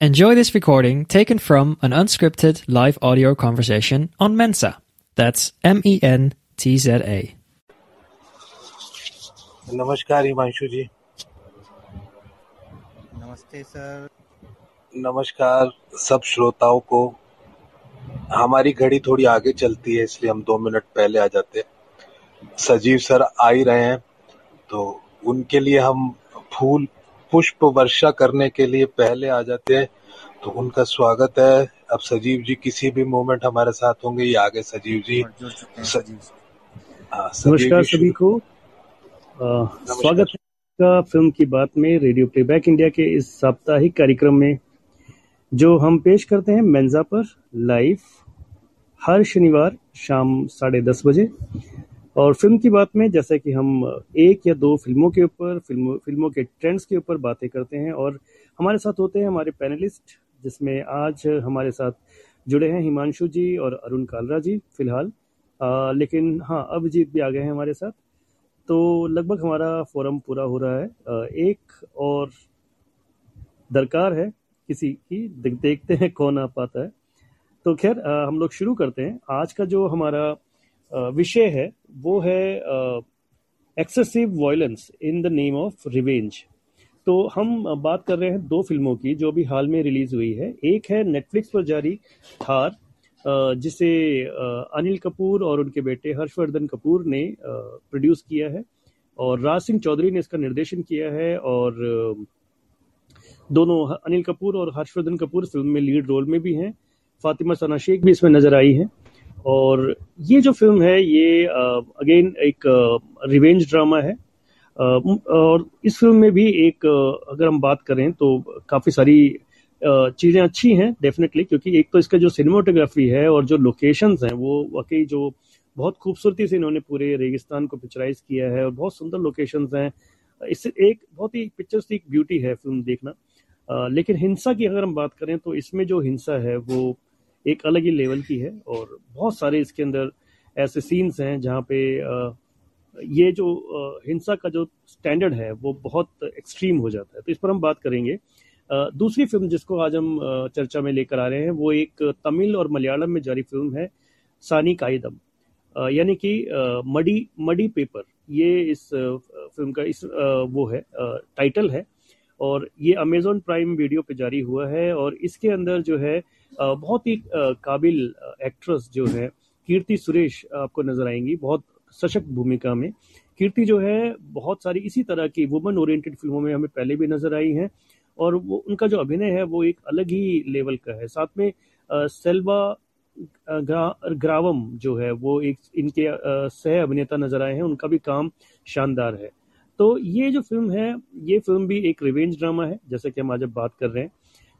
Enjoy this recording taken from an unscripted live audio conversation on Mensa. That's M E N T Z A. नमस्कार हिमांशु जी नमस्ते sir नमस्कार सब श्रोताओं को हमारी घड़ी थोड़ी आगे चलती है इसलिए हम दो मिनट पहले आ जाते हैं सजीव सर आ ही रहे हैं तो उनके लिए हम फूल पुष्प वर्षा करने के लिए पहले आ जाते हैं तो उनका स्वागत है। अब सजीव जी किसी भी मोमेंट हमारे साथ होंगे ये आगे सजीव जी। हैं। हाँ, नमस्कार सभी को। स्वागत है आपका फ़िल्म की बात में रेडियो प्लेबैक इंडिया के इस साप्ताहिक कार्यक्रम में जो हम पेश करते हैं मेंजा पर लाइव हर शनिवार शाम साढ़े दस बजे। और फ़िल्म की बात में जैसे कि हम एक या दो फ़िल्मों के ऊपर फ़िल्मों फ़िल्मों के ट्रेंड्स के ऊपर बातें करते हैं और हमारे साथ होते हैं हमारे पैनलिस्ट जिसमें आज हमारे साथ जुड़े हैं हिमांशु जी और अरुण कालरा जी फ़िलहाल। लेकिन हाँ अभिजीत भी आ गए हैं हमारे साथ। तो लगभग हमारा फोरम पूरा हो रहा है। अ, एक और दरकार है किसी की देखते हैं कौन आ पाता है। तो खैर हम लोग शुरू करते हैं। आज का जो हमारा विषय है, वो है excessive violence in the name of revenge तो हम बात कर रहे हैं दो फ़िल्मों की जो अभी हाल में रिलीज़ हुई है। एक है नेटफ्लिक्स पर जारी थार जिसे अनिल कपूर और उनके बेटे हर्षवर्धन कपूर ने प्रोड्यूस किया है और राज सिंह चौधरी ने इसका निर्देशन किया है और दोनों अनिल कपूर और हर्षवर्धन कपूर फ़िल्म में लीड रोल में भी हैं। फातिमा सना शेख भी इसमें नज़र आई है। और ये जो फ़िल्म है, ये अगेन एक रिवेंज ड्रामा है. और इस फ़िल्म में भी एक अगर हम बात करें तो काफ़ी सारी चीज़ें अच्छी हैं डेफिनेटली क्योंकि एक तो इसका जो सिनेमाटोग्राफी है और जो लोकेशंस हैं, वो वाकई जो बहुत खूबसूरती से इन्होंने पूरे रेगिस्तान को पिक्चराइज किया है और बहुत सुंदर लोकेशंस हैं. इससे एक बहुत ही पिक्चर्स की ब्यूटी है फ़िल्म देखना. लेकिन हिंसा की अगर हम बात करें तो इसमें जो हिंसा है, वो एक अलग ही लेवल की है और बहुत सारे इसके अंदर ऐसे सीन्स हैं जहाँ पे ये जो हिंसा का जो स्टैंडर्ड है, वो बहुत एक्सट्रीम हो जाता है। तो इस पर हम बात करेंगे। दूसरी फ़िल्म जिसको आज हम चर्चा में लेकर आ रहे हैं, वो एक तमिल और मलयालम में जारी फ़िल्म है, सानी कायदम। यानी कि मडी मडी पेपर ये इस फ़िल्म का इस वो है टाइटल है। और ये अमेजोन प्राइम वीडियो पे जारी हुआ है और इसके अंदर जो है बहुत ही काबिल एक्ट्रेस जो है कीर्ति सुरेश आपको नज़र आएँगी बहुत सशक्त भूमिका में। कीर्ति जो है बहुत सारी इसी तरह की वुमेन ओरिएंटेड फ़िल्मों में हमें पहले भी नज़र आई हैं और वो उनका जो अभिनय है वो एक अलग ही लेवल का है। साथ में सेल्वा ग्रा, ग्रावम जो है वो एक इनके सह अभिनेता नज़र आए हैं उनका भी काम शानदार है। तो ये जो फ़िल्म है, ये फ़िल्म भी एक रिवेंज ड्रामा है, जैसे कि हम आज बात कर रहे हैं।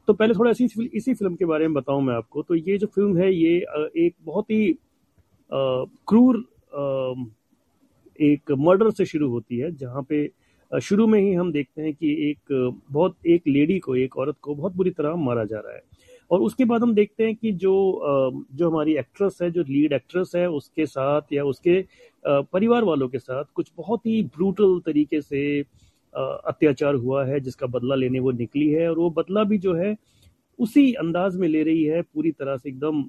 तो पहले थोड़ा इसी इसी फ़िल्म के बारे में बताऊँ मैं आपको। तो ये जो फ़िल्म है, ये एक बहुत ही क्रूर एक मर्डर से शुरू होती है, जहाँ पे शुरू में ही हम देखते हैं कि एक, बहुत एक लेडी को, एक औरत को बहुत बुरी तरह मारा जा रहा है। और उसके बाद हम देखते हैं कि जो जो हमारी एक्ट्रेस है, जो लीड एक्ट्रेस है, उसके साथ या उसके परिवार वालों के साथ कुछ बहुत ही ब्रूटल तरीके से अत्याचार हुआ है, जिसका बदला लेने वो निकली है और वो बदला भी जो है, उसी अंदाज में ले रही है, पूरी तरह से एकदम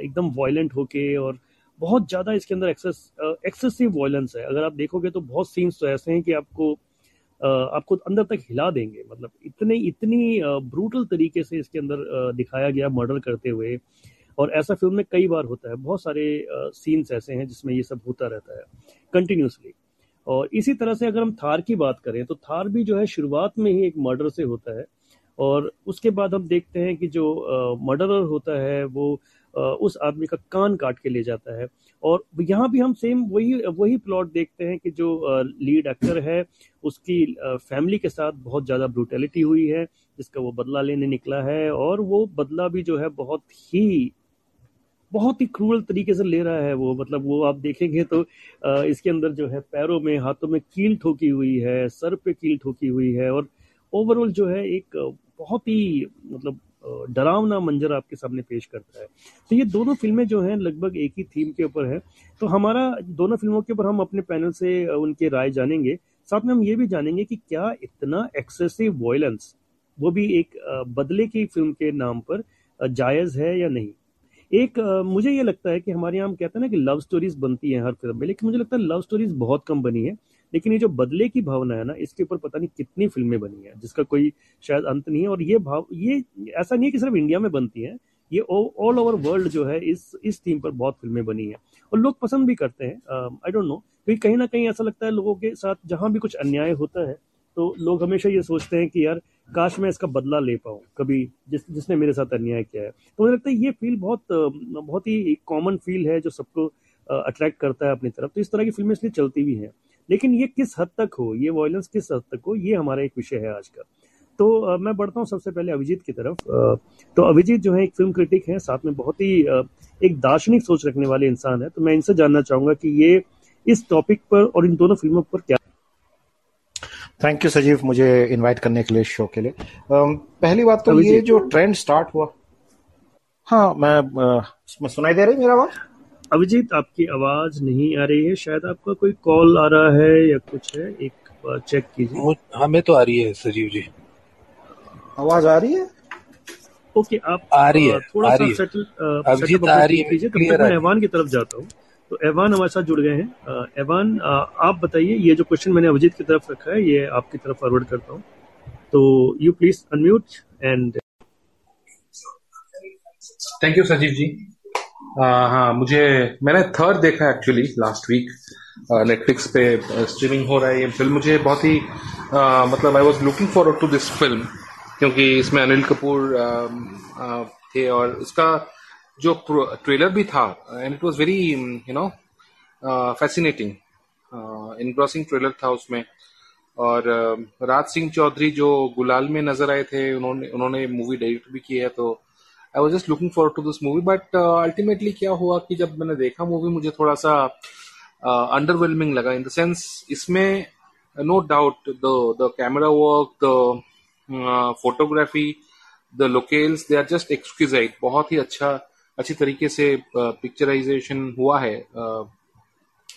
एकदम वायलेंट होके और बहुत ज़्यादा इसके अंदर एक्सेस एक्सेसिव वायलेंस है। अगर आप देखोगे तो बहुत सीन्स तो ऐसे हैं कि आपको आपको अंदर तक हिला देंगे। मतलब इतने, इतनी ब्रूटल तरीके से इसके अंदर दिखाया गया मर्डर करते हुए। और ऐसा फ़िल्म में कई बार होता है। बहुत सारे सीन्स ऐसे हैं जिसमें ये सब होता रहता है कंटिन्यूसली और इसी तरह से अगर हम थार की बात करें तो थार भी जो है शुरुआत में ही एक मर्डर से होता है। और उसके बाद हम देखते हैं कि जो मर्डरर होता है, वो उस आदमी का कान काट के ले जाता है। और यहाँ भी हम सेम वही वही प्लॉट देखते हैं कि जो लीड एक्टर है, उसकी फैमिली के साथ बहुत ज़्यादा ब्रूटैलिटी हुई है, जिसका वो बदला लेने निकला है और वो बदला भी जो है बहुत ही बहुत ही क्रूरल तरीके से ले रहा है वो। मतलब वो आप देखेंगे तो इसके अंदर जो है पैरों में, हाथों में कील ठोकी हुई है, सर पे कील ठोकी हुई है और ओवरऑल जो है एक बहुत ही मतलब डरावना मंजर आपके सामने पेश करता है। तो ये दोनों फ़िल्में जो हैं, लगभग एक ही थीम के ऊपर है। तो हमारा दोनों फ़िल्मों के ऊपर हम अपने पैनल से उनके राय जानेंगे। साथ में हम ये भी जानेंगे कि क्या इतना एक्सेसिव वायलेंस वो भी एक बदले की फ़िल्म के नाम पर जायज़ है या नहीं? एक मुझे ये लगता है कि हमारे यहाँ हम कहते हैं ना कि लव स्टोरीज बनती हैं हर फ़िल्म में, लेकिन मुझे लगता है लव स्टोरीज बहुत कम बनी है। लेकिन ये जो बदले की भावना है ना, इसके ऊपर पता नहीं कितनी फ़िल्में बनी है, जिसका कोई शायद अंत नहीं है। और ये भाव, ये, ऐसा नहीं है कि सिर्फ़ इंडिया में बनती है, ये ऑल ओवर वर्ल्ड जो है, इस इस थीम पर बहुत फ़िल्में बनी है। और लोग पसंद भी करते हैं आई डोंट नो क्योंकि कहीं ना कहीं ऐसा लगता है लोगों के साथ जहाँ भी कुछ अन्याय होता है तो लोग हमेशा ये सोचते हैं कि यार, काश मैं इसका बदला ले पाऊँ, कभी जिस, जिसने मेरे साथ अन्याय किया है। तो मुझे लगता है ये फील बहुत बहुत ही कॉमन फील है, जो सबको अट्रैक्ट करता है अपनी तरफ़। तो इस तरह की फ़िल्में इसलिए चलती भी हैं। लेकिन ये किस हद तक हो ये वायलेंस किस हद तक हो ये हमारा एक विषय है आज का। तो आ, मैं बढ़ता हूँ सबसे पहले अभिजीत की तरफ़। आ, तो अभिजीत जो है एक फ़िल्म क्रिटिक है साथ में बहुत ही आ, एक दार्शनिक सोच रखने वाले इंसान है। तो मैं इनसे जानना चाहूँगा कि ये इस टॉपिक पर और इन दोनों फ़िल्मों पर क्या थैंक यू सजीव मुझे इनवाइट करने के लिए शो के लिए। पहली बात तो ये जो ट्रेंड स्टार्ट हुआ। हाँ मैं uh, सुनाई दे रही मेरा आवाज़? अभिजीत आपकी आवाज़ नहीं आ रही है। शायद आपका कोई कॉल आ रहा है या कुछ है। एक बार चेक कीजिए। हमें तो आ रही है सजीव जी। आवाज़ आ रही है? ओके आप आ रही है थोड़ा सा सेटल अभिजीत आ रही है मैं ऐवान की तरफ़ जाता हूँ। तो एवान हमारे साथ जुड़ गए हैं। एवान आप बताइए ये जो क्वेश्चन मैंने अभिजीत की तरफ़ रखा है ये आपकी तरफ़ फॉरवर्ड करता हूँ। तो you please unmute and thank you Sajeev ji. हाँ मुझे, मैंने थर्ड देखा एक्चुअली लास्ट वीक नेटफ्लिक्स पे स्ट्रीमिंग हो रहा है ये फ़िल्म मुझे बहुत ही मतलब I was looking forward to this film क्योंकि इसमें अनिल कपूर थे और इसका जो ट्रेलर भी था and it was very you know fascinating engrossing trailer था उसमें. और राज सिंह चौधरी जो गुलाल में नज़र आए थे, उन्होंने उन्होंने मूवी डायरेक्ट भी की है तो I was just looking for to this movie but ultimately क्या हुआ कि जब मैंने देखा मूवी मुझे थोड़ा सा अंडरवेलमिंग uh, लगा इन द सेंस इसमें no doubt the the camera work the photography the locales they are just exquisite बहुत ही अच्छा अच्छी तरीके से पिक्चराइजेशन uh, हुआ है। Uh,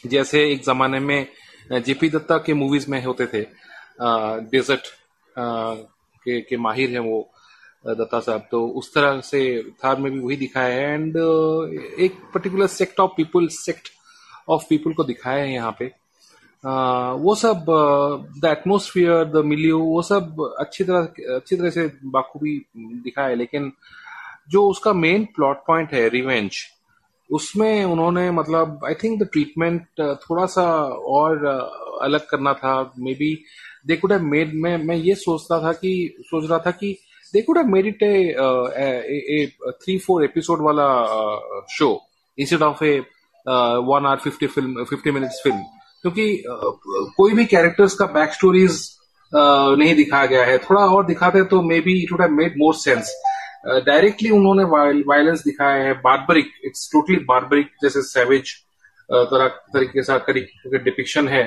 जैसे एक जमाने में जेपी दत्ता के मूवीज़ में होते थे। डेजर्ट के, के माहिर हैं वो। दत्ता साहब तो उस तरह से थार में भी वही दिखाया है। एंड एक particular sect of people sect of people को दिखाया है यहाँ पे। Uh, वो सब द एटमोसफियर द मिलियो वो सब अच्छी तरह अच्छी तरह से बाखूबी दिखाया है। लेकिन जो उसका मेन प्लॉट पॉइंट है रिवेंज उसमें उन्होंने मतलब आई थिंक द ट्रीटमेंट थोड़ा सा और uh, अलग करना था। Maybe they could made मैं मैं ये सोचता था कि सोच रहा था कि they could have made it a three four episode वाला show instead of a one hour fifty film fifty minutes film क्योंकि uh, कोई भी कैरेक्टर्स का बैक स्टोरीज uh, नहीं दिखाया गया है। थोड़ा और दिखाते तो maybe it would have made more sense directly uh, उन्होंने वायलेंस दिखाया है। बार्बरिक इट्स टोटली बार्बरिक जैसे सैवेज uh, तरह तरीके से डिपिक्शन है।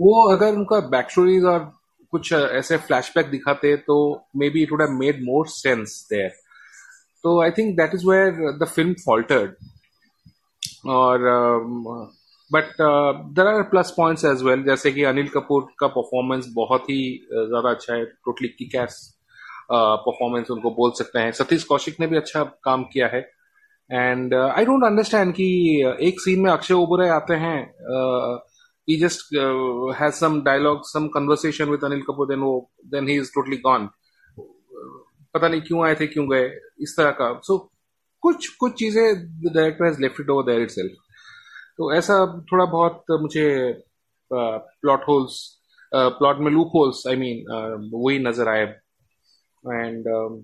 वो अगर उनका बैक स्टोरीज और कुछ uh, ऐसे फ्लैशबैक दिखाते तो maybe it would have made more sense there तो I think that is where the film faltered और but there are plus points as well जैसे कि अनिल कपूर का परफॉर्मेंस बहुत ही ज़्यादा अच्छा है टोटली की कैस परफॉर्मेंस उनको बोल सकते हैं। सतीश कौशिक ने भी अच्छा काम किया है। एंड आई डोंट अंडरस्टैंड कि एक सीन में अक्षय ओबराय आते हैं he just has some dialogue some conversation with Anil Kapoor then वो then he is totally gone पता नहीं क्यों आए थे क्यों गए इस तरह का। सो so, कुछ कुछ चीज़ें director has left it over there itself तो ऐसा थोड़ा बहुत मुझे प्लॉट होल्स प्लॉट में लूप होल्स आई मीन वही नज़र आए। एंड um,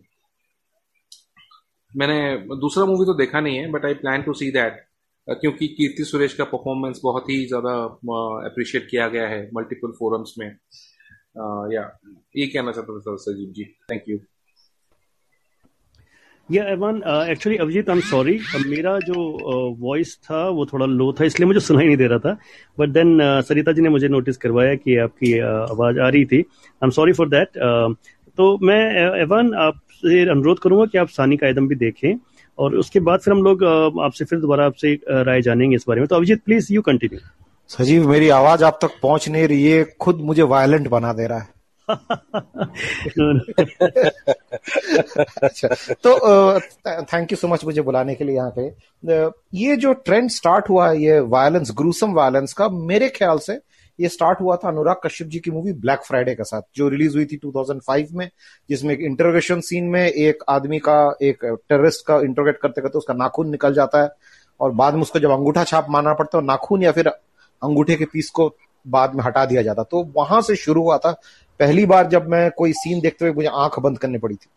मैंने दूसरा मूवी तो देखा नहीं है but I plan to see that क्योंकि कीर्ति सुरेश का परफॉर्मेंस बहुत ही ज़्यादा अप्रिशिएट किया गया है मल्टीपल फोरम्स में। या ये कहना चाहता था सजीव जी? थैंक यू या even actually Abhijeet I am sorry मेरा जो वॉइस uh, था वो थोड़ा लो था इसलिए मुझे सुनाई नहीं दे रहा था। But then uh, Sarita ji ने मुझे नोटिस करवाया कि आपकी uh, आवाज़ आ रही थी। I am sorry for that तो मैं एवन आपसे अनुरोध करूँगा कि आप सानी का आयदम भी देखें। और उसके बाद फिर हम लोग आपसे फिर दोबारा आपसे राय जानेंगे इस बारे में। तो अभिजीत प्लीज़ यू कंटिन्यू सजीव मेरी आवाज़ आप तक पहुँच नहीं रही है। खुद मुझे वायलेंट बना दे रहा है। अच्छा तो थैंक यू सो मच मुझे बुलाने के लिए यहाँ पे। ये जो ट्रेंड स्टार्ट हुआ है ये वायलेंस ग्रूसम वायलेंस का मेरे ख्याल से ये स्टार्ट हुआ था अनुराग कश्यप जी की मूवी ब्लैक फ्राइडे के साथ, जो रिलीज़ हुई थी 2005 में, जिसमें एक इंटरोगेशन सीन में एक आदमी का, एक टेररिस्ट का इंटरोगेट करते करते उसका नाखून निकल जाता है और बाद में उसको जब अंगूठा छाप मारना पड़ता है नाखून या फिर अंगूठे के पीस को बाद में हटा दिया जाता। तो वहाँ से शुरू हुआ था। पहली बार जब मैं कोई सीन देखते हुए मुझे आँख बंद करनी पड़ी थी।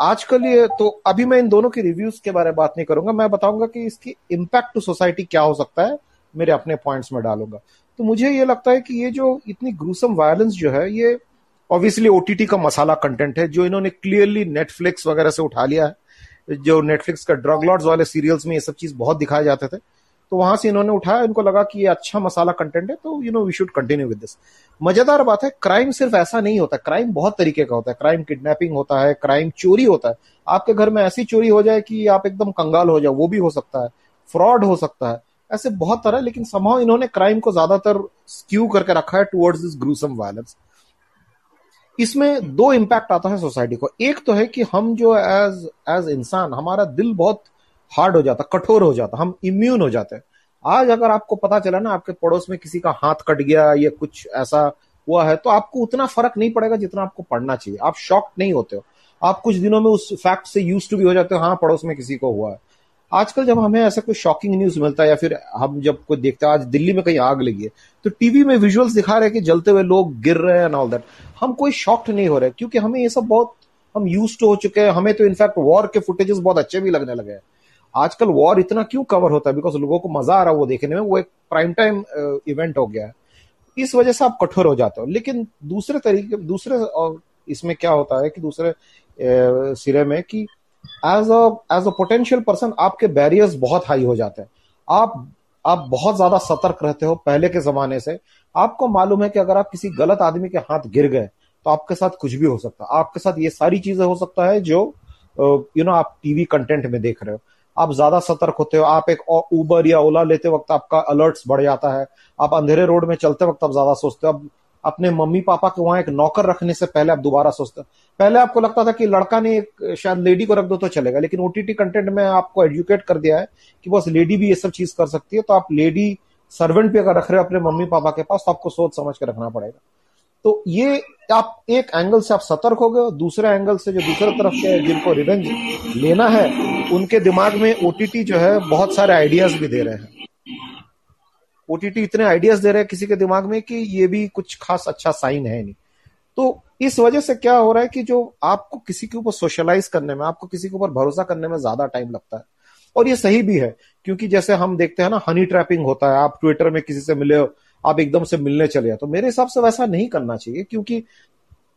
आजकल ये तो अभी मैं इन दोनों के रिव्यूज़ के बारे में बात नहीं करूँगा। मैं बताऊँगा कि इसकी इम्पैक्ट टू सोसाइटी क्या हो सकता है। मेरे अपने पॉइंट्स में डालूँगा। तो मुझे ये लगता है कि ये जो इतनी ग्रूसम वायलेंस जो है, ये ऑब्वियसली ओटीटी का मसाला कंटेंट है, जो इन्होंने क्लियरली नेटफ्लिक्स वगैरह से उठा लिया है। जो नेटफ्लिक्स का ड्रग लॉर्ड्स वाले सीरियल्स में ये सब चीज़ बहुत दिखाए जाते थे। तो वहाँ से इन्होंने उठाया, इनको लगा कि ये अच्छा मसाला कंटेंट है तो you know we should continue with this मज़ेदार बात है क्राइम सिर्फ़ ऐसा नहीं होता क्राइम बहुत तरीके का होता है। क्राइम किडनैपिंग होता है क्राइम चोरी होता है। आपके घर में ऐसी चोरी हो जाए कि आप एकदम कंगाल हो जाओ, वो भी हो सकता है। फ्रॉड हो सकता है। ऐसे बहुत तरह, लेकिन समाव इन्होंने क्राइम को ज़्यादातर स्क्यू करके रखा है टुवर्ड्स दिस ग्रूसम वायलेंस इसमें दो इम्पैक्ट आता है सोसाइटी को। एक तो है कि हम जो एज एज इंसान, हमारा दिल बहुत हार्ड हो जाता, कठोर हो जाता, हम इम्यून हो जाते हैं। आज अगर आपको पता चला ना, आपके पड़ोस में किसी का हाथ कट गया, या कुछ ऐसा हुआ है तो आपको उतना फ़र्क नहीं पड़ेगा जितना आपको पढ़ना चाहिए। आप शॉक नहीं होते हो। आप कुछ दिनों में उस फैक्ट से यूज़ टू भी हो जाते हो हाँ पड़ोस में किसी को हुआ है। आजकल जब हमें ऐसा कोई शॉकिंग न्यूज़ मिलता है या फिर हम जब कोई देखते हैं, आज दिल्ली में कहीं आग लगी है तो टीवी में विजुअल्स दिखा रहे हैं कि जलते हुए लोग गिर रहे हैं ऑल दैट हम कोई शॉक्ड नहीं हो रहे, क्योंकि हमें ये सब बहुत, हम यूज़ हो चुके हैं, हमें तो इनफैक्ट वॉर के फुटेजेस बहुत अच्छे भी लगने लगे हैं. आजकल वॉर इतना क्यों कवर होता है? बिकॉज़ लोगों को मज़ा आ रहा है वो देखने में, वो एक प्राइम टाइम इवेंट हो गया है. इस वजह से आप कठोर हो जाते हो, लेकिन दूसरे तरीके, दूसरे इसमें क्या होता है कि दूसरे सिरे में कि as a as a potential person आपके बैरियर्स बहुत हाई हो जाते हैं। आप आप बहुत ज़्यादा सतर्क रहते हो पहले के जमाने से। आपको मालूम है कि अगर आप किसी गलत आदमी के हाथ गिर गए तो आपके साथ कुछ भी हो सकता है। आपके साथ ये सारी चीज़ें हो सकता है जो यू नो आप टीवी कंटेंट में देख रहे हो। आप ज़्यादा सतर्क होते हो। आप एक उबर या ओला लेते वक्त आपका अलर्ट्स बढ़ जाता है। आप अंधेरे रोड में चलते वक्त आप ज़्यादा सोचते हो। अब अपने मम्मी पापा के वहाँ एक नौकर रखने से पहले आप दोबारा सोचते पहले आपको लगता था कि लड़का ने एक शायद लेडी को रख दो तो चलेगा, लेकिन ओटीटी कंटेंट में आपको एजुकेट कर दिया है कि बस लेडी भी ये सब चीज़ कर सकती है तो आप लेडी सर्वेंट भी अगर रख रहे हो अपने मम्मी पापा के पास तो आपको सोच समझ के रखना पड़ेगा। तो ये आप एक एंगल से आप सतर्क हो गए दूसरे एंगल से जो दूसरे तरफ़ के जिनको रिवेंज लेना है, उनके दिमाग में ओटीटी जो है, बहुत सारे आइडियाज़ भी दे रहे हैं। ओटीटी इतने आइडियाज़ दे रहे हैं किसी के दिमाग में कि ये भी कुछ खास अच्छा साइन है नहीं। तो इस वजह से क्या हो रहा है कि जो आपको किसी के ऊपर सोशलाइज करने में, आपको किसी के ऊपर भरोसा करने में ज़्यादा टाइम लगता है। और ये सही भी है, क्योंकि जैसे हम देखते हैं ना हनी ट्रैपिंग होता है, आप ट्विटर में किसी से मिले हो आप एकदम से मिलने चले जाए तो मेरे हिसाब से वैसा नहीं करना चाहिए, क्योंकि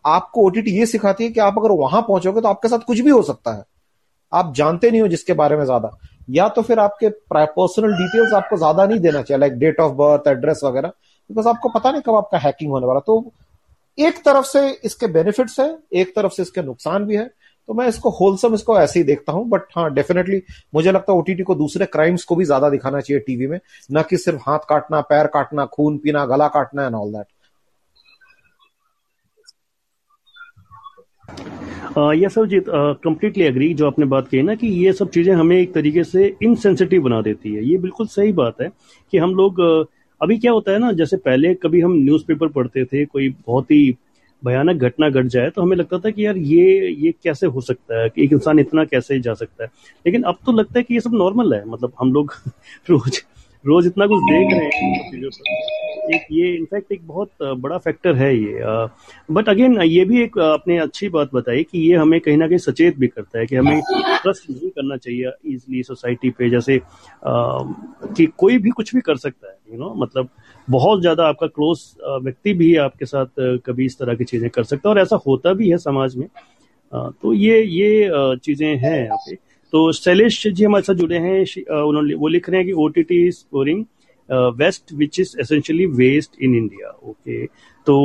आपको ओटीटी ये सिखाती है कि आप अगर वहाँ पहुंचोगे तो आपके साथ कुछ भी हो सकता है। आप जानते नहीं हो जिसके बारे में ज़्यादा। या तो फिर आपके पर्सनल डिटेल्स आपको ज़्यादा नहीं देना चाहिए like date of birth address वगैरह। बिकॉज़ आपको पता नहीं कब आपका हैकिंग होने वाला। तो एक तरफ़ से इसके बेनिफिट्स है, एक तरफ़ से इसके नुकसान भी है। तो मैं इसको होलसम इसको ऐसे ही देखता हूँ। बट हाँ डेफिनेटली मुझे लगता है ओटीटी को दूसरे क्राइम्स को भी ज़्यादा दिखाना चाहिए टीवी में। न कि सिर्फ़ हाथ काटना, पैर काटना, खून पीना, गला काटना एंड ऑल दैट यस जी कंप्लीटली एग्री जो आपने बात कही ना कि ये सब चीज़ें हमें एक तरीके से इनसेंसिटिव बना देती है। ये बिल्कुल सही बात है कि हम लोग अभी क्या होता है ना, जैसे पहले कभी हम न्यूज़पेपर पढ़ते थे, कोई बहुत ही भयानक घटना घट गट जाए तो हमें लगता था कि यार ये ये कैसे हो सकता है, कि एक इंसान इतना कैसे जा सकता है। लेकिन अब तो लगता है कि ये सब नॉर्मल है। मतलब हम लोग रोज रोज इतना कुछ देख रहे हैं चीज़ों एक ये इनफैक्ट एक बहुत बड़ा फैक्टर है ये बट अगेन ये भी एक आपने अच्छी बात बताई कि ये हमें कहीं ना कहीं सचेत भी करता है कि हमें ट्रस्ट नहीं करना चाहिए इजली सोसाइटी पे जैसे आ, कि कोई भी कुछ भी कर सकता है यू you नो know? मतलब बहुत ज़्यादा आपका क्लोज व्यक्ति भी आपके साथ कभी इस तरह की चीज़ें कर सकता है और ऐसा होता भी है समाज में तो ये ये चीज़ें हैं यहाँ पे तो शैलेश जी हमारे साथ जुड़े हैं। उन्होंने वो लिख रहे हैं कि O T T scoring West which is essentially West in India okay तो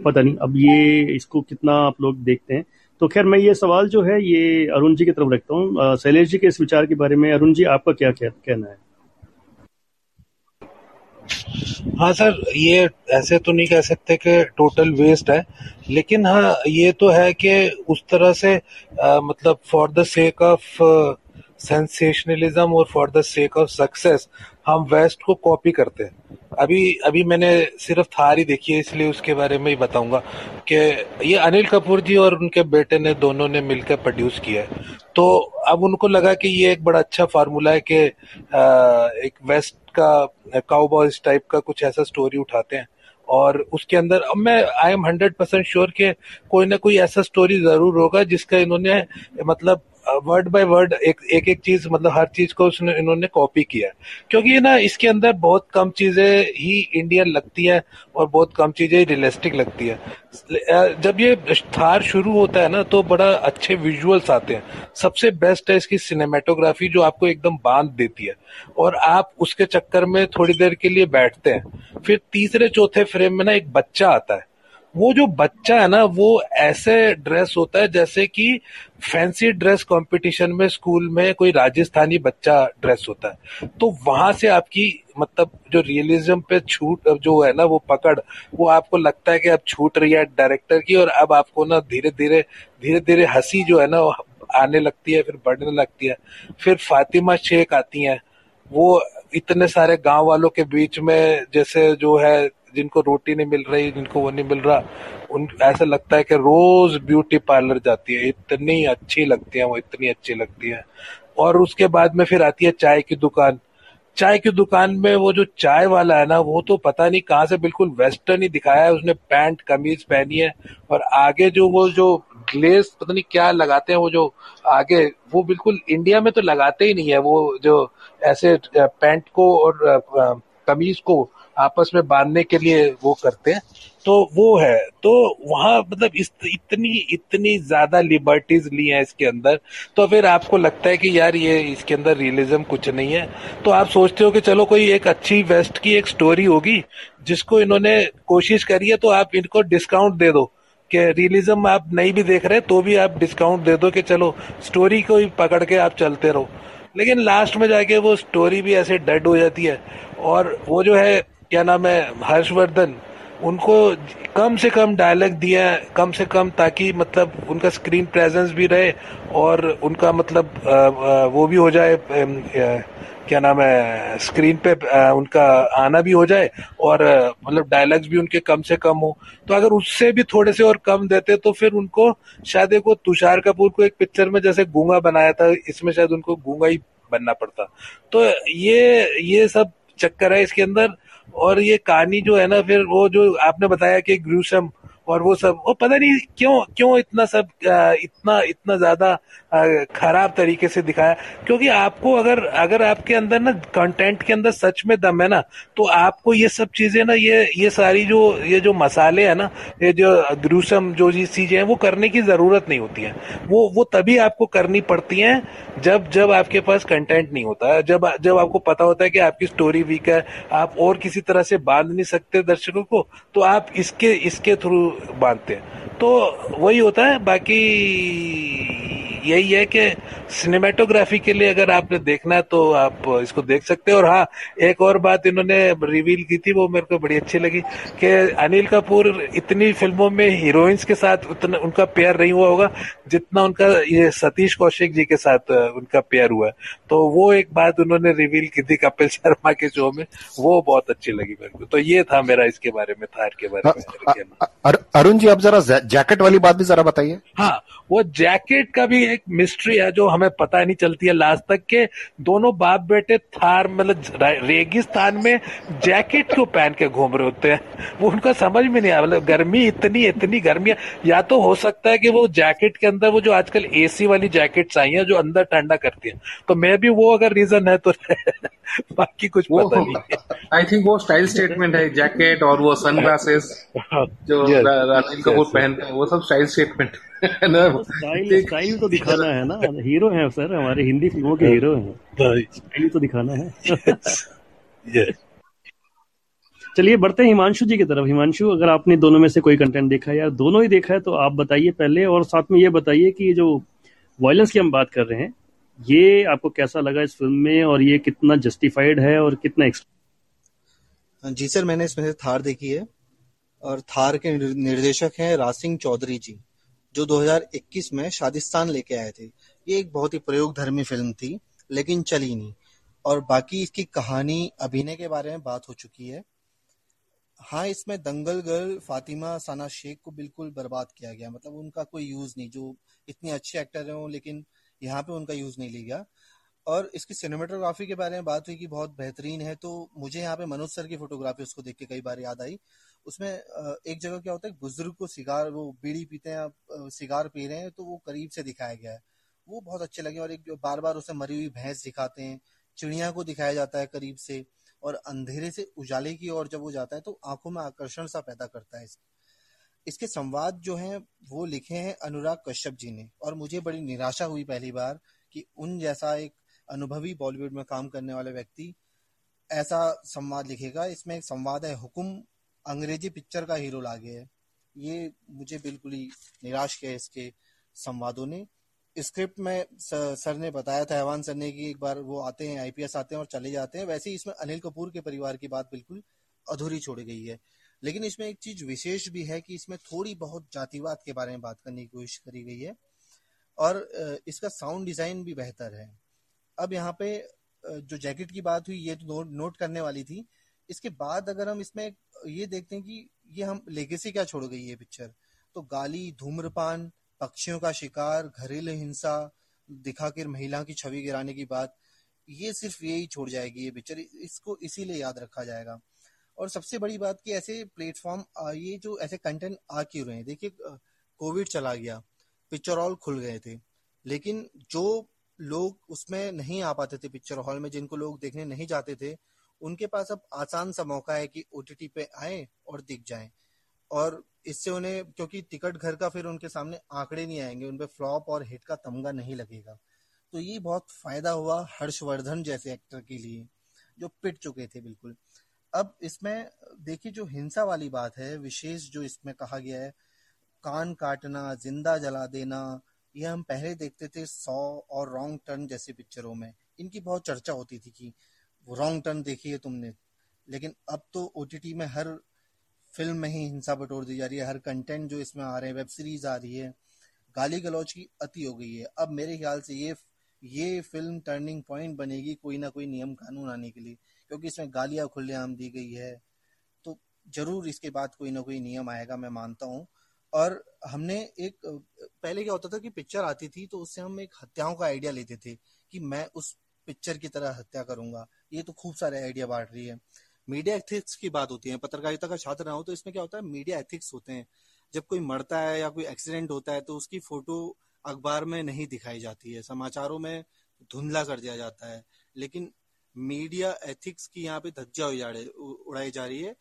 पता नहीं, अब ये इसको कितना आप लोग देखते हैं। तो खैर, मैं ये सवाल जो है, ये अरुण जी की तरफ़ रखता हूँ। शैलेश जी के इस विचार के बारे में। अरुण जी, आपका क्या कहना है? हाँ सर ये ऐसे तो नहीं कह सकते कि टोटल वेस्ट है लेकिन हाँ ये तो है कि उस तरह से आ, मतलब for the sake of sensationalism और for the sake of success हम वेस्ट को कॉपी करते हैं। अभी अभी मैंने सिर्फ़ थार ही देखी है, इसलिए उसके बारे में ही बताऊँगा कि ये अनिल कपूर जी और उनके बेटे ने दोनों ने मिलकर प्रोड्यूस किया है। तो अब उनको लगा कि ये एक बड़ा अच्छा फार्मूला है कि एक वेस्ट का काउबॉयज टाइप का कुछ ऐसा स्टोरी उठाते हैं। और उसके अंदर, अब मैं I am hundred percent sure कि कोई ना कोई ऐसा स्टोरी ज़रूर होगा जिसका इन्होंने मतलब वर्ड बाय वर्ड एक एक एक चीज़ मतलब हर चीज़ को उसने, इन्होंने कॉपी किया क्योंकि ना, इसके अंदर बहुत कम चीज़ें ही इंडियन लगती है और बहुत कम चीज़ें रियलिस्टिक लगती है। जब ये थार शुरू होता है ना तो बड़ा अच्छे विजुअल्स आते हैं। सबसे बेस्ट है इसकी सिनेमेटोग्राफी जो आपको एकदम बाँध देती है। और आप उसके चक्कर में थोड़ी देर के लिए बैठते हैं। फिर तीसरे, चौथे फ्रेम में ना एक बच्चा आता है। वो जो बच्चा है ना, वो ऐसे ड्रेस होता है जैसे कि फैंसी ड्रेस कंपटीशन में स्कूल में कोई राजस्थानी बच्चा ड्रेस होता है। तो वहाँ से आपकी मतलब जो रियलिज्म पे छूट जो है ना, वो पकड़, वो आपको लगता है कि अब छूट रही है डायरेक्टर की और अब आपको ना धीरे धीरे धीरे धीरे हँसी जो है ना, आने लगती है, फिर बढ़ने लगती है। फिर फातिमा शेख आती हैं। वो इतने सारे गाँव वालों के बीच में, जैसे जो है जिनको रोटी नहीं मिल रही, जिनको वो नहीं मिल रहा, उन, ऐसा लगता है कि रोज ब्यूटी पार्लर जाती है। इतनी अच्छी लगती है वो, इतनी अच्छी लगती है। और उसके बाद में फिर आती है चाय की दुकान। चाय की दुकान में वो जो चाय वाला है ना, वो तो पता नहीं कहाँ से बिल्कुल वेस्टर्न ही दिखाया है। उसने पैंट, कमीज पहनी है और आगे जो वो, जो ग्लेस पता नहीं क्या लगाते हैं वो जो आगे, वो बिल्कुल इंडिया में तो लगाते ही नहीं है। वो जो ऐसे पैंट को और कमीज को आपस में बांधने के लिए वो करते हैं। तो वो है। तो वहाँ मतलब इस, इतनी इतनी ज़्यादा लिबर्टीज ली हैं इसके अंदर तो फिर आपको लगता है कि यार ये इसके अंदर रियलिज्म कुछ नहीं है। तो आप सोचते हो कि चलो कोई एक अच्छी वेस्ट की एक स्टोरी होगी, जिसको इन्होंने कोशिश करी है तो आप इनको डिस्काउंट दे दो कि रियलिज्म आप नहीं भी देख रहे तो भी आप डिस्काउंट दे दो कि चलो स्टोरी को ही पकड़ के आप चलते रहो। लेकिन लास्ट में जाके वो स्टोरी भी ऐसे डेड हो जाती है। और वो जो है क्या नाम है, हर्षवर्धन, उनको कम से कम डायलॉग दिया, कम से कम ताकि मतलब उनका स्क्रीन प्रेजेंस भी रहे और उनका मतलब वो भी हो जाए क्या नाम है स्क्रीन पे उनका आना भी हो जाए और मतलब डायलॉग्स भी उनके कम से कम हो। तो अगर उससे भी थोड़े से और कम देते तो फिर उनको शायद एक वो तुषार कपूर को एक पिक्चर में जैसे गूँगा बनाया था, इसमें शायद उनको गूँगा ही बनना पड़ता। तो ये ये सब चक्कर है इसके अंदर। और ये कहानी जो है ना फिर वो जो आपने बताया कि ग्रूसम और वो सब, वो पता नहीं क्यों क्यों इतना सब इतना इतना ज़्यादा खराब तरीके से दिखाया। क्योंकि आपको अगर अगर आपके अंदर ना कंटेंट के अंदर सच में दम है ना तो आपको ये सब चीज़ें ना, ये ये सारी जो, ये जो मसाले है ना, ये जो ग्रूसम जो जी चीज़ें हैं, वो करने की ज़रूरत नहीं होती है। वो वो तभी आपको करनी पड़ती है जब जब आपके पास कंटेंट नहीं होता है। जब जब आपको पता होता है कि आपकी स्टोरी वीक है, आप और किसी तरह से बाँध नहीं सकते दर्शकों को तो आप इसके इसके थ्रू बांधते हैं। तो वही होता है बाकी यही है कि सिनेमेटोग्राफी के लिए अगर आपने देखना है तो आप इसको देख सकते हैं। और हाँ एक और बात इन्होंने रिवील की थी वो मेरे को बड़ी अच्छी लगी कि अनिल कपूर इतनी फ़िल्मों में हीरोइंस के साथ उतना उनका पेयर नहीं हुआ होगा जितना उनका ये सतीश कौशिक जी के साथ उनका पेयर हुआ है। तो वो एक बात उन्होंने रिवील की थी कपिल शर्मा के शो में वो बहुत अच्छी लगी मेरे को। तो ये था मेरा इसके बारे में थार के बारे में। अरुण जी आप जरा जैकेट वाली बात भी जरा बताइए। हाँ वो जैकेट का भी एक मिस्ट्री है जो हमें पता नहीं चलती है लास्ट तक के दोनों बाप बेटे थार मतलब रेगिस्तान में जैकेट क्यों पहन के घूम रहे होते हैं? वो उनका समझ में नहीं आया मतलब गर्मी इतनी इतनी गर्मी है। या तो हो सकता है कि वो जैकेट के अंदर वो जो आजकल एसी वाली जैकेट्स आई हैं, जो अंदर ठंडा करती है। तो मैं भी वो अगर रीजन है तो बाकी कुछ पता नहीं। आई थिंक वो स्टाइल स्टेटमेंट है जैकेट और वो सन ग्लासेस जो राजीव कपूर पहनते हैं वो सब स्टाइल स्टेटमेंट स्टाइल स्टाइल तो दिखाना है ना। हीरो है सर हमारे हिंदी फ़िल्मों के हीरो हैं। स्टाइल तो दिखाना है। चलिए बढ़ते हैं हिमांशु जी की तरफ़। हिमांशु अगर आपने दोनों में से कोई कंटेंट देखा है या दोनों ही देखा है तो आप बताइए पहले और साथ में ये बताइए कि जो वायलेंस की हम बात कर रहे हैं ये आपको कैसा लगा इस फ़िल्म में और ये कितना जस्टिफाइड है और कितना जी सर, मैंने इसमें से थार देखी है और थार के निर्देशक हैं रासिंग चौधरी जी, जो 2021 में शादिस्तान लेके आए थे। ये एक बहुत ही प्रयोग धर्मी फ़िल्म थी, लेकिन चली नहीं। और बाकी इसकी कहानी, अभिनय के बारे में बात हो चुकी है। हाँ इसमें दंगल गर्ल फातिमा साना शेख को बिल्कुल बर्बाद किया गया। मतलब उनका कोई यूज़ नहीं, जो इतने अच्छे एक्टर हैं लेकिन यहाँ पे उनका यूज़ नहीं लिया। और इसकी सिनेमाटोग्राफी के बारे में बात हुई कि बहुत बेहतरीन है तो मुझे यहाँ पे मनोज सर की फोटोग्राफी उसको देख के कई बार याद आई। उसमें एक जगह क्या होता है बुज़ुर्ग को सिगार, वो बीड़ी पीते हैं सिगार पी रहे हैं तो वो करीब से दिखाया गया है। वो बहुत अच्छे लगे और एक बार बार उसे मरी हुई भैंस दिखाते हैं, चिड़िया को दिखाया जाता है करीब से और अंधेरे से उजाले की ओर जब वो जाता है तो आँखों में आकर्षण सा पैदा करता है संवाद जो हैं, वो लिखे हैं अनुराग कश्यप जी ने। और मुझे बड़ी निराशा हुई पहली बार कि उन जैसा एक अनुभवी बॉलीवुड में काम करने वाले व्यक्ति ऐसा संवाद लिखेगा। इसमें एक संवाद है, हुकुम अंग्रेज़ी पिक्चर का हीरो लागे है। ये मुझे बिल्कुल ही निराश किया इसके संवादों ने। स्क्रिप्ट में सर ने बताया था, हैवान सर ने कि एक बार वो आते हैं, आईपीएस आते हैं और चले जाते हैं। वैसे ही इसमें अनिल कपूर के परिवार की बात बिल्कुल अधूरी छोड़ गई है। लेकिन इसमें एक चीज़ विशेष भी है कि इसमें थोड़ी बहुत जातिवाद के बारे में बात करने की कोशिश करी गई है। और इसका साउंड डिज़ाइन भी बेहतर है। अब यहाँ पे जो जैकेट की बात हुई, ये तो नोट करने वाली थी। इसके बाद अगर हम इसमें, ये देखते हैं कि ये हम लेगेसी क्या छोड़ गई ये पिक्चर? तो गाली, धूम्रपान, पक्षियों का शिकार, घरेलू हिंसा, दिखाकर महिला की छवि गिराने की बात, ये सिर्फ़ यही छोड़ जाएगी ये पिक्चर। इसको इसीलिए याद रखा जाएगा। और सबसे बड़ी बात कि ऐसे प्लेटफॉर्म ये जो ऐसे कंटेंट आ क्यों रहे हैं? देखिए कोविड चला गया पिक्चर हॉल खुल गए थे, लेकिन जो लोग उसमें नहीं आ पाते थे पिक्चर हॉल में, जिनको लोग देखने नहीं जाते थे, उनके पास अब आसान सा मौका है कि ओटीटी पे आए और दिख जाएँ। और इससे उन्हें, क्योंकि टिकट घर का फिर उनके सामने आंकड़े नहीं आएँगे उनपे फ्लॉप और हिट का तमगा नहीं लगेगा। तो ये बहुत फ़ायदा हुआ हर्षवर्धन जैसे एक्टर के लिए, जो पिट चुके थे, बिल्कुल। अब इसमें, देखिए जो हिंसा वाली बात है, विशेष जो इसमें कहा गया है, कान काटना, ज़िंदा जला देना, ये हम पहले देखते थे सौ और रॉन्ग टर्न जैसी पिक्चरों में। इनकी बहुत चर्चा होती थी कि रॉन्ग टर्न देखी है तुमने। लेकिन अब तो ओटीटी में हर फ़िल्म में ही हिंसा बटोर दी जा रही है, हर कंटेंट जो इसमें आ रहे हैं वेब सीरीज़ आ रही है, गाली गलौज की अति हो गई है। अब मेरे ख्याल से ये ये फ़िल्म टर्निंग पॉइंट बनेगी कोई ना कोई नियम कानून आने के लिए। क्योंकि इसमें गालियाँ खुलेआम दी गई है तो ज़रूर इसके बाद कोई ना कोई नियम आएगा, मैं मानता हूँ। और हमने एक, पहले क्या होता था कि पिक्चर आती थी तो उससे हम एक हत्याओं का आइडिया लेते थे कि मैं उस पिक्चर की तरह हत्या करूँगा। ये तो खूब सारे आइडिया बांट रही है। मीडिया एथिक्स की बात होती है, पत्रकारिता का छात्र रहा हूँ तो इसमें क्या होता है, मीडिया एथिक्स होते हैं। जब कोई मरता है या कोई एक्सीडेंट होता है तो उसकी फ़ोटो अखबार में नहीं दिखाई जाती है। समाचारों में धुंधला कर दिया जाता है। लेकिन मीडिया एथिक्स की यहाँ पे धज्जा उड़ाई जा रही है।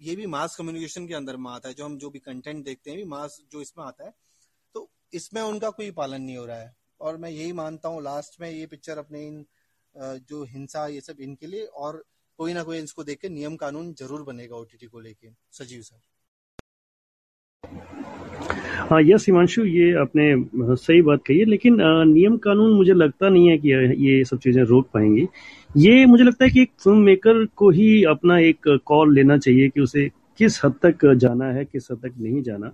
ये भी मास कम्युनिकेशन के अंदर में आता है, जो हम जो भी कंटेंट देखते हैं भी मास जो इसमें आता है। तो इसमें उनका कोई पालन नहीं हो रहा है। और मैं यही मानता हूँ, लास्ट में ये पिक्चर अपने इन जो हिंसा ये सब इनके लिए, और कोई ना कोई इसको देख के नियम कानून ज़रूर बनेगा ओटीटी को लेके। सजीव सर। हाँ यस हिमांशु, ये आपने सही बात कही है, लेकिन नियम कानून मुझे लगता नहीं है कि ये सब चीज़ें रोक पाएँगी। ये मुझे लगता है कि एक फ़िल्म मेकर को ही अपना एक कॉल लेना चाहिए कि उसे किस हद तक जाना है, किस हद तक नहीं जाना।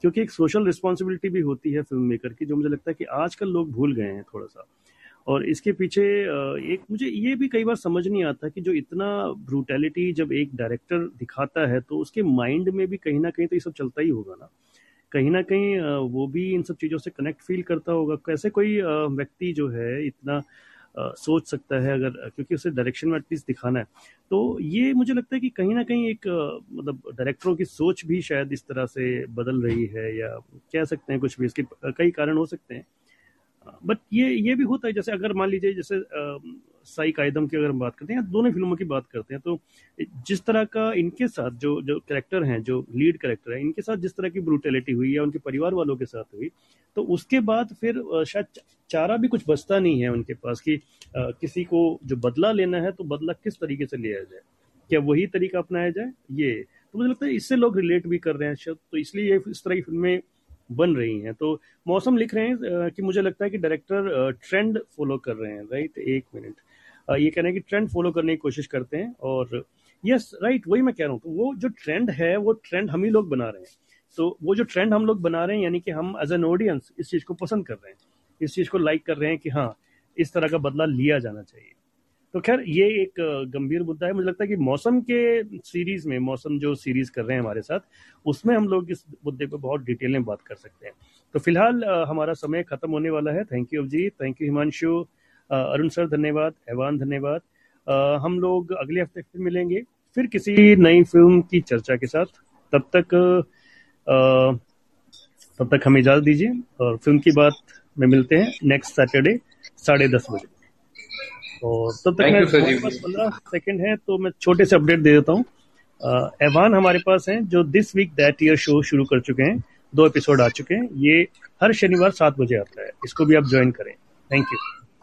क्योंकि एक सोशल रिस्पॉन्सिबिलिटी भी होती है फ़िल्म मेकर की, जो मुझे लगता है कि आजकल लोग भूल गए हैं थोड़ा सा। और इसके पीछे एक मुझे ये भी कई बार समझ नहीं आता कि जो इतना ब्रूटैलिटी जब एक डायरेक्टर दिखाता है तो उसके माइंड में भी कहीं ना कहीं तो ये सब चलता ही होगा ना। कहीं ना कहीं वो भी इन सब चीज़ों से कनेक्ट फील करता होगा। कैसे कोई व्यक्ति जो है इतना सोच सकता है अगर, क्योंकि उसे डायरेक्शन में एटलीस्ट दिखाना है। तो ये मुझे लगता है कि कहीं ना कहीं एक मतलब डायरेक्टरों की सोच भी शायद इस तरह से बदल रही है या कह सकते हैं कुछ भी, इसके कई कारण हो सकते हैं। बट ये ये भी होता है, जैसे अगर मान लीजिए, जैसे साई कायदम की अगर हम बात करते हैं या दोनों फ़िल्मों की बात करते हैं तो जिस तरह का इनके साथ जो जो करेक्टर हैं, जो लीड करेक्टर है, इनके साथ जिस तरह की ब्रूटेलिटी हुई या उनके परिवार वालों के साथ हुई तो उसके बाद फिर शायद चारा भी कुछ बचता नहीं है उनके पास कि किसी को जो बदला लेना है तो बदला किस तरीके से लिया जाए? क्या वही तरीका अपनाया जाए? ये। तो मुझे लगता है इससे लोग रिलेट भी कर रहे हैं शायद तो इसलिए ये इस तरह की फ़िल्में बन रही हैं। तो मौसम लिख रहे हैं कि मुझे लगता है कि डायरेक्टर ट्रेंड फॉलो कर रहे हैं राइट एक मिनट ये कह रहे हैं कि ट्रेंड फॉलो करने की कोशिश करते हैं और यस राइट वही मैं कह रहा हूँ। तो वो जो ट्रेंड है, वो ट्रेंड हम ही लोग बना रहे हैं। तो वो जो ट्रेंड हम लोग बना रहे हैं, यानी कि हम एज एन ऑडियंस इस चीज़ को पसंद कर रहे हैं। इस चीज़ को लाइक कर रहे हैं कि हाँ इस तरह का बदला लिया जाना चाहिए। तो खैर, ये एक गंभीर मुद्दा है। मुझे लगता है कि मौसम के सीरीज़ में, मौसम जो सीरीज़ कर रहे हैं हमारे साथ, उसमें हम लोग इस मुद्दे पर बहुत डिटेल में बात कर सकते हैं। तो फ़िलहाल हमारा समय खत्म होने वाला है। Thank you Abhijeet thank you Himanshu Arun sir धन्यवाद। एवान धन्यवाद। हम लोग अगले हफ़्ते फिर मिलेंगे। फिर किसी नई फ़िल्म की चर्चा के साथ। तब तक तब तक हमें इजाज़त दीजिए और फ़िल्म की बात में मिलते हैं नेक्स्ट सैटरडे साढ़े दस बजे। और तब तक मैं पंद्रह सेकंड है तो मैं छोटे से अपडेट दे देता हूँ। एवान हमारे पास हैं जो this week that year show शुरू कर चुके हैं। दो एपिसोड आ चुके हैं। ये हर शनिवार सात बजे आता है। इसको भी आप ज्वाइन करें। Thank you